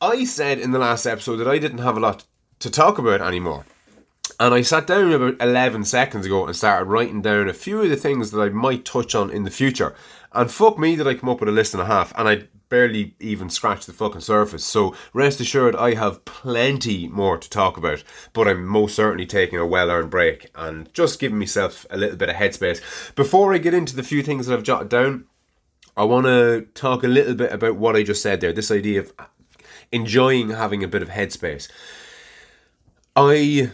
I said in the last episode that I didn't have a lot to talk about anymore. And I sat down about 11 seconds ago and started writing down a few of the things that I might touch on in the future. And fuck me, did I come up with a list and a half. And I barely even scratched the fucking surface. So rest assured, I have plenty more to talk about. But I'm most certainly taking a well earned break and just giving myself a little bit of headspace. Before I get into the few things that I've jotted down, I want to talk a little bit about what I just said there this idea of enjoying having a bit of headspace. I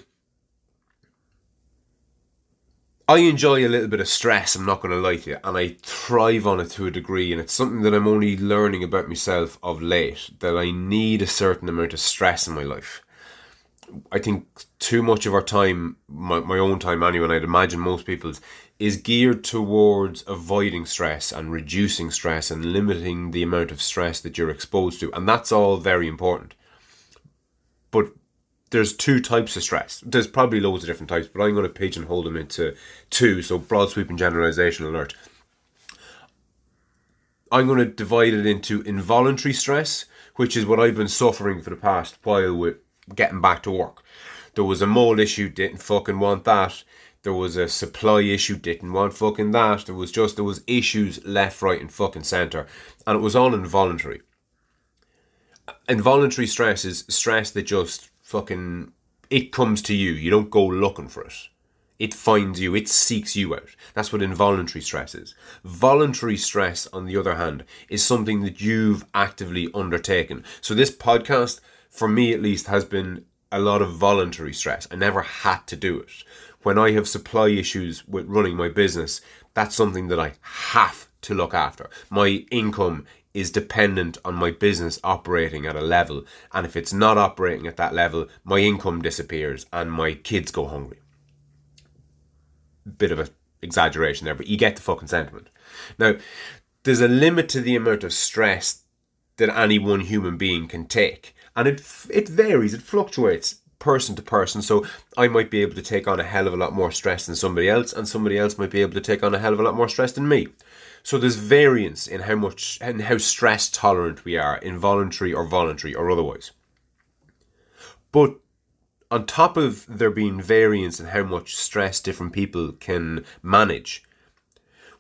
I enjoy a little bit of stress, I'm not going to lie to you, and I thrive on it to a degree, and it's something that I'm only learning about myself of late that I need a certain amount of stress in my life. I think too much of our time, my, my own time anyway, and I'd imagine most people's, is geared towards avoiding stress and reducing stress and limiting the amount of stress that you're exposed to, and that's all very important. But there's two types of stress. There's probably loads of different types, but I'm going to pigeonhole them into two. So broad sweeping generalization alert. I'm going to divide it into involuntary stress, which is what I've been suffering for the past while with getting back to work. There was a mold issue, didn't fucking want that. There was a supply issue, didn't want fucking that. There was just there was issues left, right, and fucking centre, and it was all involuntary. Involuntary stress is stress that just fucking it comes to you. You don't go looking for it. It finds you, it seeks you out. That's what involuntary stress is. Voluntary stress, on the other hand, is something that you've actively undertaken. So, this podcast, for me at least, has been a lot of voluntary stress. I never had to do it. When I have supply issues with running my business, that's something that I have to look after. My income is dependent on my business operating at a level. And if it's not operating at that level, my income disappears and my kids go hungry. Bit of an exaggeration there, but you get the fucking sentiment. Now, there's a limit to the amount of stress that any one human being can take. And it it varies, it fluctuates person to person. So I might be able to take on a hell of a lot more stress than somebody else, and somebody else might be able to take on a hell of a lot more stress than me. So there's variance in how much and how stress tolerant we are, involuntary or voluntary or otherwise. But on top of there being variance in how much stress different people can manage,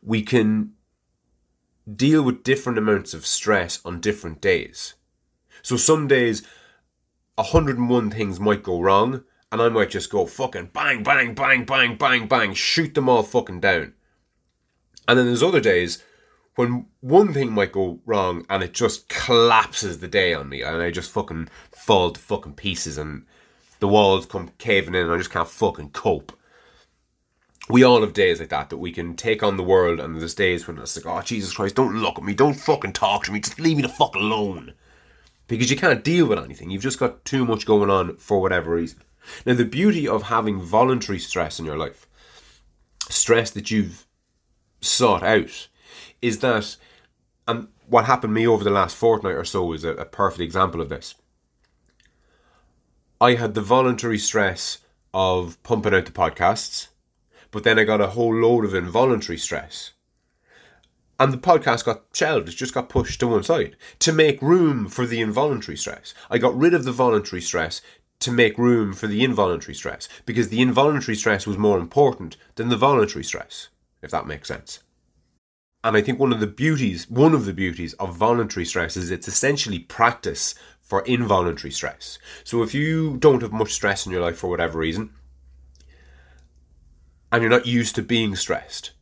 we can deal with different amounts of stress on different days. So some days 101 things might go wrong and I might just go fucking bang bang bang bang bang bang shoot them all fucking down. And then there's other days when one thing might go wrong and it just collapses the day on me and I just fucking fall to fucking pieces and the walls come caving in and I just can't fucking cope. We all have days like that that we can take on the world and there's days when it's like, oh Jesus Christ, don't look at me, don't fucking talk to me, just leave me the fuck alone. Because you can't deal with anything. You've just got too much going on for whatever reason. Now the beauty of having voluntary stress in your life, stress that you've sought out is that, and what happened to me over the last fortnight or so is a, a perfect example of this. I had the voluntary stress of pumping out the podcasts, but then I got a whole load of involuntary stress. And the podcast got shelved, it just got pushed to one side to make room for the involuntary stress. I got rid of the voluntary stress to make room for the involuntary stress because the involuntary stress was more important than the voluntary stress if that makes sense. And I think one of the beauties, one of the beauties of voluntary stress is it's essentially practice for involuntary stress. So if you don't have much stress in your life for whatever reason, and you're not used to being stressed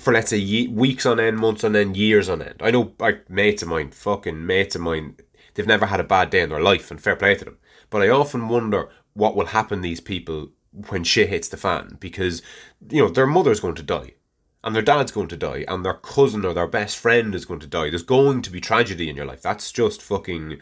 for let's say ye- weeks on end, months on end, years on end. I know like mates of mine, fucking mates of mine, they've never had a bad day in their life, and fair play to them. But I often wonder what will happen these people when shit hits the fan because you know their mother's going to die and their dad's going to die and their cousin or their best friend is going to die. There's going to be tragedy in your life. That's just fucking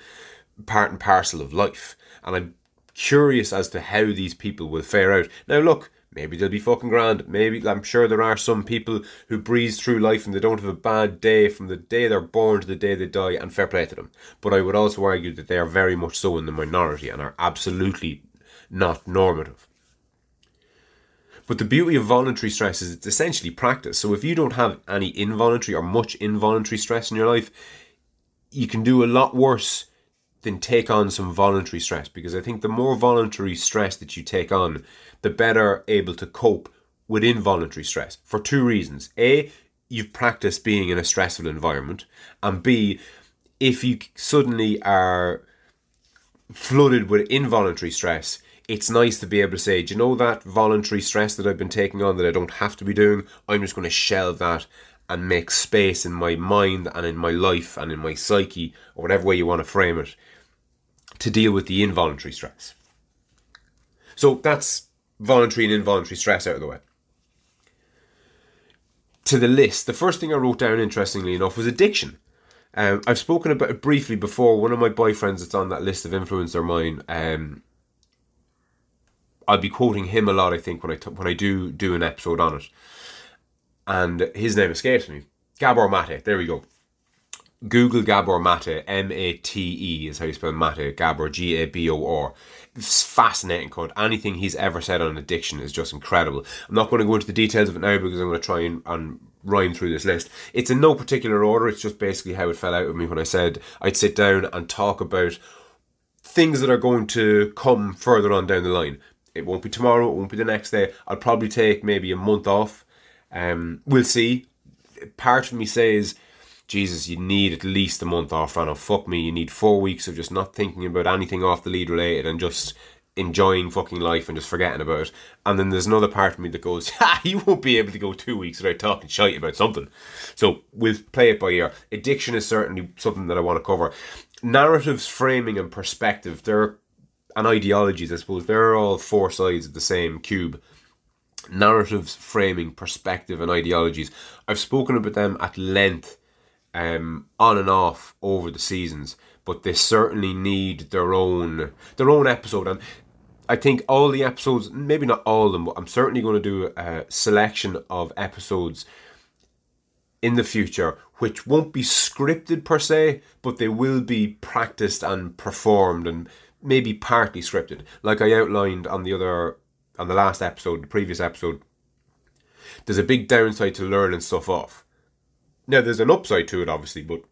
part and parcel of life. And i'm curious as to how these people will fare out. Now look maybe they'll be fucking grand. Maybe i'm sure there are some people who breeze through life and they don't have a bad day from the day they're born to the day they die and fair play to them. But i would also argue that they are very much so in the minority and are absolutely not normative But the beauty of voluntary stress is it's essentially practice. So if you don't have any involuntary or much involuntary stress in your life, you can do a lot worse than take on some voluntary stress because I think the more voluntary stress that you take on, the better able to cope with involuntary stress for two reasons. A, you've practiced being in a stressful environment, and B, if you suddenly are flooded with involuntary stress, it's nice to be able to say, do you know that voluntary stress that I've been taking on that I don't have to be doing? I'm just going to shelve that and make space in my mind and in my life and in my psyche, or whatever way you want to frame it, to deal with the involuntary stress. So that's voluntary and involuntary stress out of the way. To the list, the first thing I wrote down, interestingly enough, was addiction. Um, I've spoken about it briefly before. One of my boyfriends that's on that list of influencer mine, um, I'll be quoting him a lot. I think when I t- when I do do an episode on it, and his name escapes me. Gabor Mate. There we go. Google Gabor Mate. M A T E is how you spell Mate. Gabor G A B O R. It's fascinating code. Anything he's ever said on addiction is just incredible. I'm not going to go into the details of it now because I'm going to try and, and rhyme through this list. It's in no particular order. It's just basically how it fell out of me when I said I'd sit down and talk about things that are going to come further on down the line. It won't be tomorrow. It won't be the next day. I'll probably take maybe a month off um, we'll see. Part of me says, Jesus, you need at least a month off, Rano. Fuck me, you need four weeks of just not thinking about anything off the lead related and just enjoying fucking life and just forgetting about it. And then there's another part of me that goes, ha, you won't be able to go two weeks without talking shite about something. So we'll play it by ear. Addiction is certainly something that I want to cover. Narratives, framing, and perspective, they're and ideologies, I suppose, they're all four sides of the same cube narratives, framing, perspective, and ideologies. I've spoken about them at length, um, on and off over the seasons, but they certainly need their own their own episode. And I think all the episodes, maybe not all of them, but I'm certainly going to do a selection of episodes in the future which won't be scripted per se, but they will be practiced and performed and maybe partly scripted, like I outlined on the other on the last episode, the previous episode, there's a big downside to learning stuff off. Now, there's an upside to it, obviously, but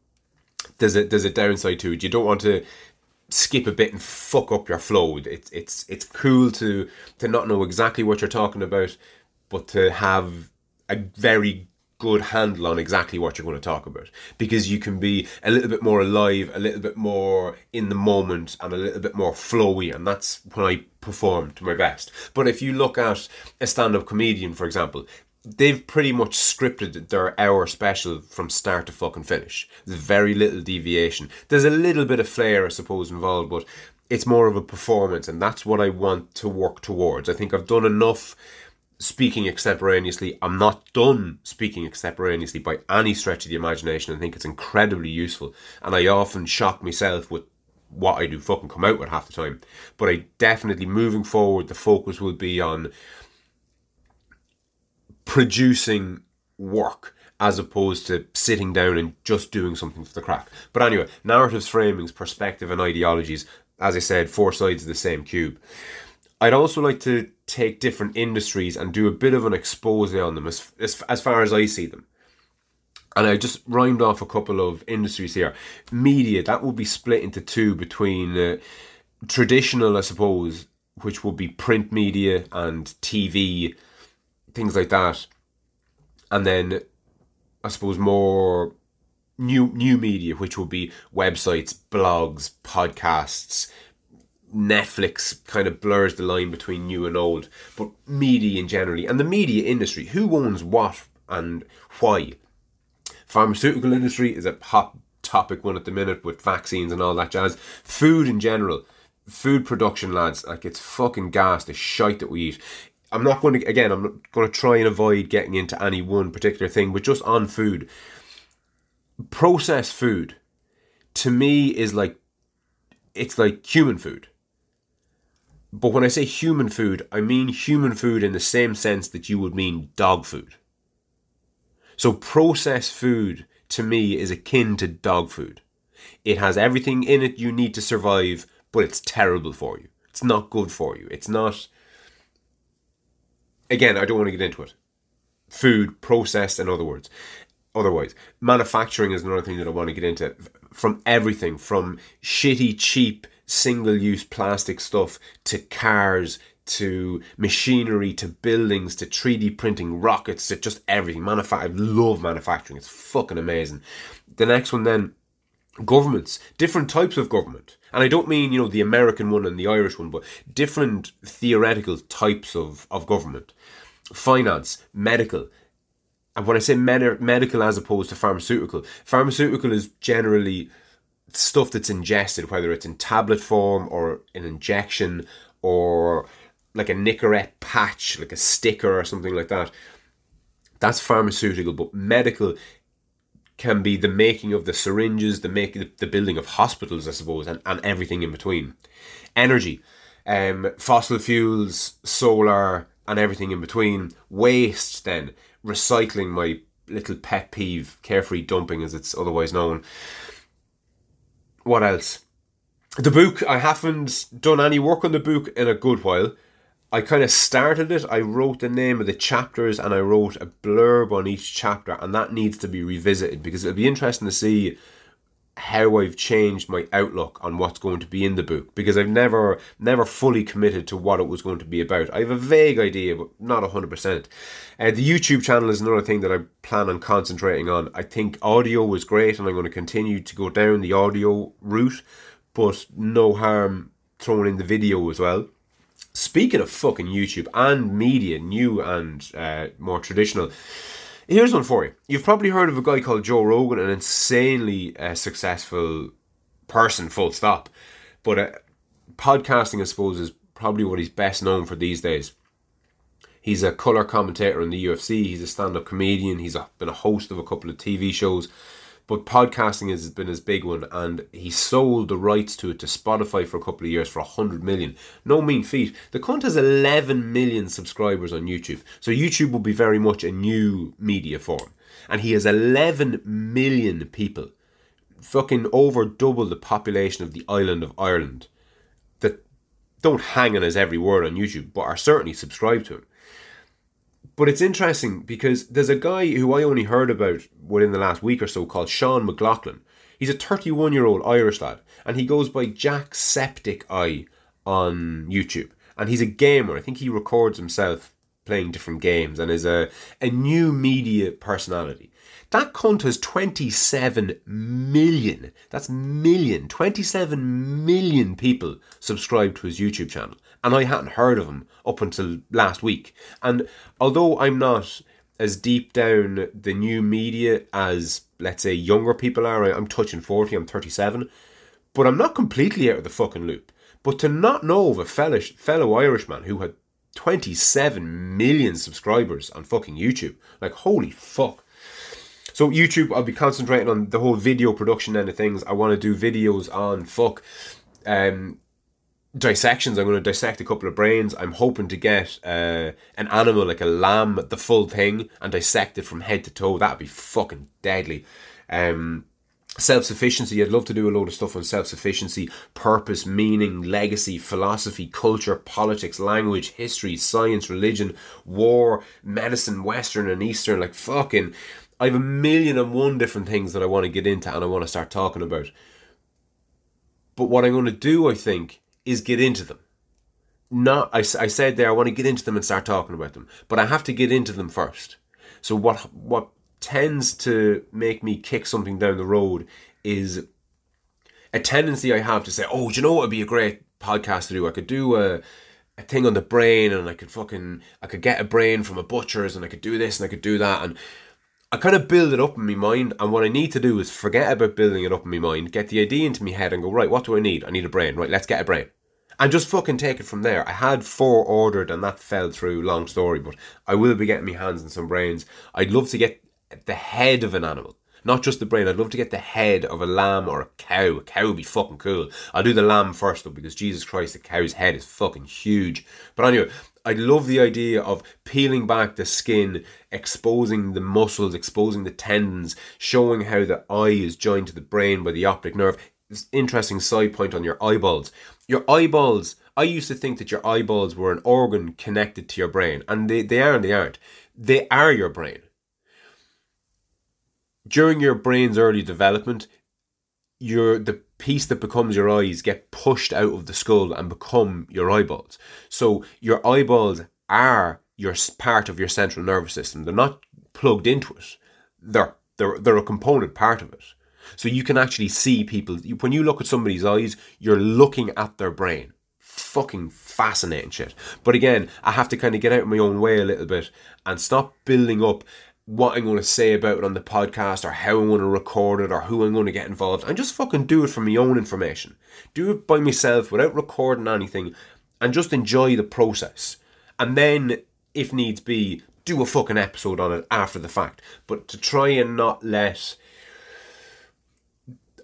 there's a there's a downside to it. You don't want to skip a bit and fuck up your flow. It's it's it's cool to to not know exactly what you're talking about, but to have a very good handle on exactly what you're going to talk about because you can be a little bit more alive, a little bit more in the moment, and a little bit more flowy, and that's when I perform to my best. But if you look at a stand up comedian, for example, they've pretty much scripted their hour special from start to fucking finish. There's very little deviation. There's a little bit of flair, I suppose, involved, but it's more of a performance, and that's what I want to work towards. I think I've done enough speaking extemporaneously. I'm not done speaking extemporaneously by any stretch of the imagination. I think it's incredibly useful, and I often shock myself with what I do fucking come out with half the time. But I definitely moving forward, the focus will be on producing work as opposed to sitting down and just doing something for the crack. But anyway, narratives, framings, perspective, and ideologies. As I said, four sides of the same cube. I'd also like to take different industries and do a bit of an expose on them as, as, as far as I see them. And I just rhymed off a couple of industries here. Media, that will be split into two between uh, traditional, I suppose, which will be print media and TV, things like that. And then I suppose more new new media, which will be websites, blogs, podcasts, Netflix kind of blurs the line between new and old, but media in generally, and the media industry, who owns what and why. Pharmaceutical industry is a hot topic one at the minute with vaccines and all that jazz. Food in general, food production, lads, like it's fucking gas, the shite that we eat. I'm not going to, again, I'm not going to try and avoid getting into any one particular thing, but just on food. Processed food, to me, is like, it's like human food but when I say human food, I mean human food in the same sense that you would mean dog food. So processed food to me is akin to dog food. It has everything in it you need to survive, but it's terrible for you. It's not good for you. It's not again, I don't want to get into it. Food processed, in other words. Otherwise, manufacturing is another thing that I want to get into. From everything from shitty, cheap, single use plastic stuff to cars to machinery to buildings to 3D printing rockets to just everything. Manufa- I love manufacturing. It's fucking amazing. The next one then governments, different types of government. And I don't mean, you know, the American one and the Irish one, but different theoretical types of, of government. Finance, medical. And when I say med- medical as opposed to pharmaceutical, pharmaceutical is generally stuff that's ingested, whether it's in tablet form or an injection or like a Nicorette patch, like a sticker or something like that. That's pharmaceutical, but medical can be the making of the syringes, the making the building of hospitals, I suppose, and, and everything in between. Energy, um, fossil fuels, solar, and everything in between. Waste, then recycling, my little pet peeve, carefree dumping as it's otherwise known. What else? The book, I haven't done any work on the book in a good while. I kind of started it. I wrote the name of the chapters and I wrote a blurb on each chapter, and that needs to be revisited because it'll be interesting to see how I've changed my outlook on what's going to be in the book because I've never never fully committed to what it was going to be about. I have a vague idea, but not hundred uh, percent. The YouTube channel is another thing that I plan on concentrating on. I think audio was great, and I'm going to continue to go down the audio route, but no harm throwing in the video as well. Speaking of fucking YouTube and media, new and uh, more traditional, here's one for you. You've probably heard of a guy called Joe Rogan, an insanely uh, successful person, full stop. But uh, podcasting, I suppose, is probably what he's best known for these days. He's a color commentator in the UFC. He's a stand-up comedian. He's a, been a host of a couple of TV shows but podcasting has been his big one, and he sold the rights to it to Spotify for a couple of years for a hundred million. No mean feat. The cunt has eleven million subscribers on YouTube, so YouTube will be very much a new media form, and he has eleven million people, fucking over double the population of the island of Ireland, that don't hang on his every word on YouTube, but are certainly subscribed to him. But it's interesting because there's a guy who I only heard about within the last week or so called Sean McLoughlin. He's a 31 year old Irish lad and he goes by Jacksepticeye on YouTube. And he's a gamer. I think he records himself playing different games and is a, a new media personality. That cunt has 27 million, that's million, 27 million people subscribed to his YouTube channel. And I hadn't heard of him up until last week. And although I'm not as deep down the new media as, let's say, younger people are, I'm touching 40, I'm 37, but I'm not completely out of the fucking loop. But to not know of a fellow, fellow Irishman who had 27 million subscribers on fucking YouTube, like, holy fuck. So YouTube, I'll be concentrating on the whole video production end of things. I want to do videos on fuck um, dissections. I'm going to dissect a couple of brains. I'm hoping to get uh, an animal like a lamb, the full thing, and dissect it from head to toe. That'd be fucking deadly. Um, self sufficiency. I'd love to do a load of stuff on self sufficiency, purpose, meaning, legacy, philosophy, culture, politics, language, history, science, religion, war, medicine, Western and Eastern. Like fucking I have a million and one different things that I want to get into and I want to start talking about. But what I'm going to do, I think, is get into them. Not, I, I said there, I want to get into them and start talking about them, but I have to get into them first. So what what tends to make me kick something down the road is a tendency I have to say, oh, do you know what would be a great podcast to do? I could do a a thing on the brain and I could fucking I could get a brain from a butcher's and I could do this and I could do that and I kind of build it up in my mind, and what I need to do is forget about building it up in my mind, get the idea into my head, and go right. What do I need? I need a brain. Right, let's get a brain, and just fucking take it from there. I had four ordered, and that fell through. Long story, but I will be getting my hands on some brains. I'd love to get the head of an animal, not just the brain. I'd love to get the head of a lamb or a cow. A cow would be fucking cool. I'll do the lamb first though, because Jesus Christ, the cow's head is fucking huge. But anyway, I love the idea of peeling back the skin, exposing the muscles, exposing the tendons, showing how the eye is joined to the brain by the optic nerve. interesting side point on your eyeballs. Your eyeballs, I used to think that your eyeballs were an organ connected to your brain, and they, they are and they aren't. They are your brain. During your brain's early development, your the piece that becomes your eyes get pushed out of the skull and become your eyeballs. So your eyeballs are your part of your central nervous system. They're not plugged into it. They're they're they're a component part of it. So you can actually see people when you look at somebody's eyes, you're looking at their brain. Fucking fascinating shit. But again, I have to kind of get out of my own way a little bit and stop building up what I'm going to say about it on the podcast or how I'm going to record it or who I'm going to get involved and just fucking do it for my own information. Do it by myself without recording anything and just enjoy the process. And then, if needs be, do a fucking episode on it after the fact. But to try and not let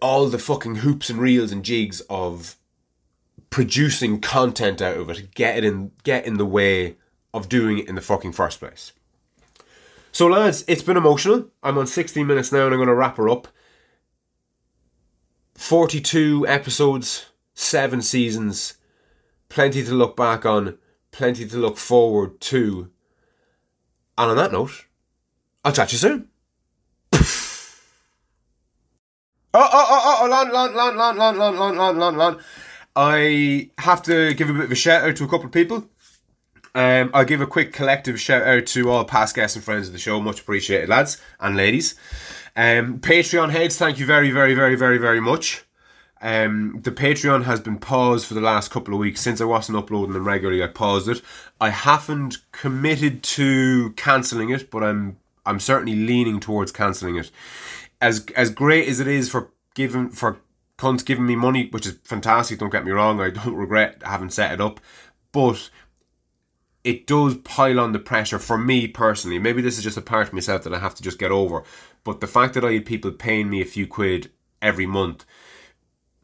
all the fucking hoops and reels and jigs of producing content out of it get it in get in the way of doing it in the fucking first place. So, lads, it's been emotional. I'm on 16 minutes now and I'm going to wrap her up. 42 episodes, 7 seasons, plenty to look back on, plenty to look forward to. And on that note, I'll chat to you soon. Oh, oh, oh, oh, land, land, land, land, land, land, land, land, land, land. I have to give a bit of a shout out to a couple of people. Um, I'll give a quick collective shout out to all past guests and friends of the show. Much appreciated, lads and ladies. Um, Patreon heads, thank you very, very, very, very, very much. Um, the Patreon has been paused for the last couple of weeks since I wasn't uploading them regularly. I paused it. I haven't committed to cancelling it, but I'm I'm certainly leaning towards cancelling it. As as great as it is for giving for cunts giving me money, which is fantastic. Don't get me wrong. I don't regret having set it up, but it does pile on the pressure for me personally. Maybe this is just a part of myself that I have to just get over. But the fact that I had people paying me a few quid every month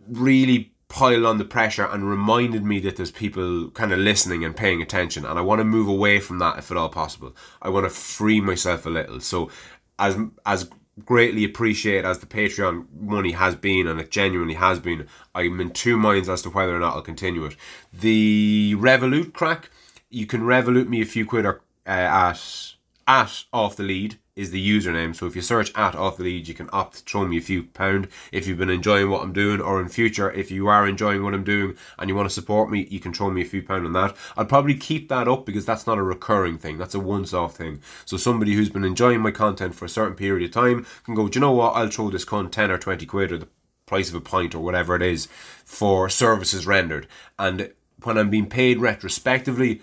really piled on the pressure and reminded me that there's people kind of listening and paying attention. And I want to move away from that if at all possible. I want to free myself a little. So as as greatly appreciate as the Patreon money has been, and it genuinely has been. I'm in two minds as to whether or not I'll continue it. The Revolut crack you can Revolut me a few quid or, uh, at at off the lead is the username. So if you search at off the lead, you can opt to throw me a few pound if you've been enjoying what I'm doing, or in future if you are enjoying what I'm doing and you want to support me, you can throw me a few pound on that. I'll probably keep that up because that's not a recurring thing. That's a once-off thing. So somebody who's been enjoying my content for a certain period of time can go, do you know what? I'll throw this con ten or twenty quid or the price of a pint or whatever it is for services rendered. And when I'm being paid retrospectively,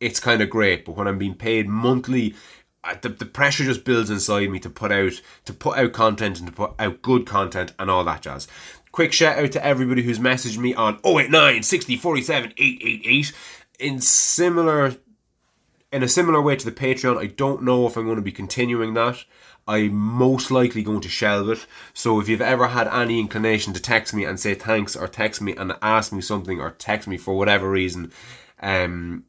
it's kind of great. But when I'm being paid monthly, the, the pressure just builds inside me to put out to put out content and to put out good content and all that jazz. Quick shout out to everybody who's messaged me on 089 60 47 888 in similar in a similar way to the Patreon. I don't know if I'm going to be continuing that. I'm most likely going to shelve it. So if you've ever had any inclination to text me and say thanks, or text me and ask me something, or text me for whatever reason, um,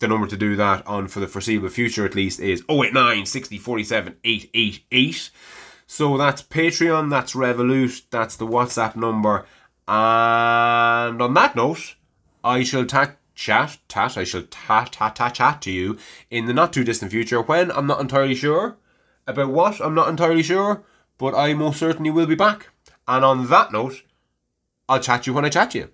the number to do that on for the foreseeable future at least is 089 60 47 888. So that's Patreon, that's Revolut, that's the WhatsApp number. And on that note, I shall ta- chat, tat, I shall tat, tat, tat, chat to you in the not too distant future when I'm not entirely sure. About what? I'm not entirely sure, but I most certainly will be back. And on that note, I'll chat you when I chat you.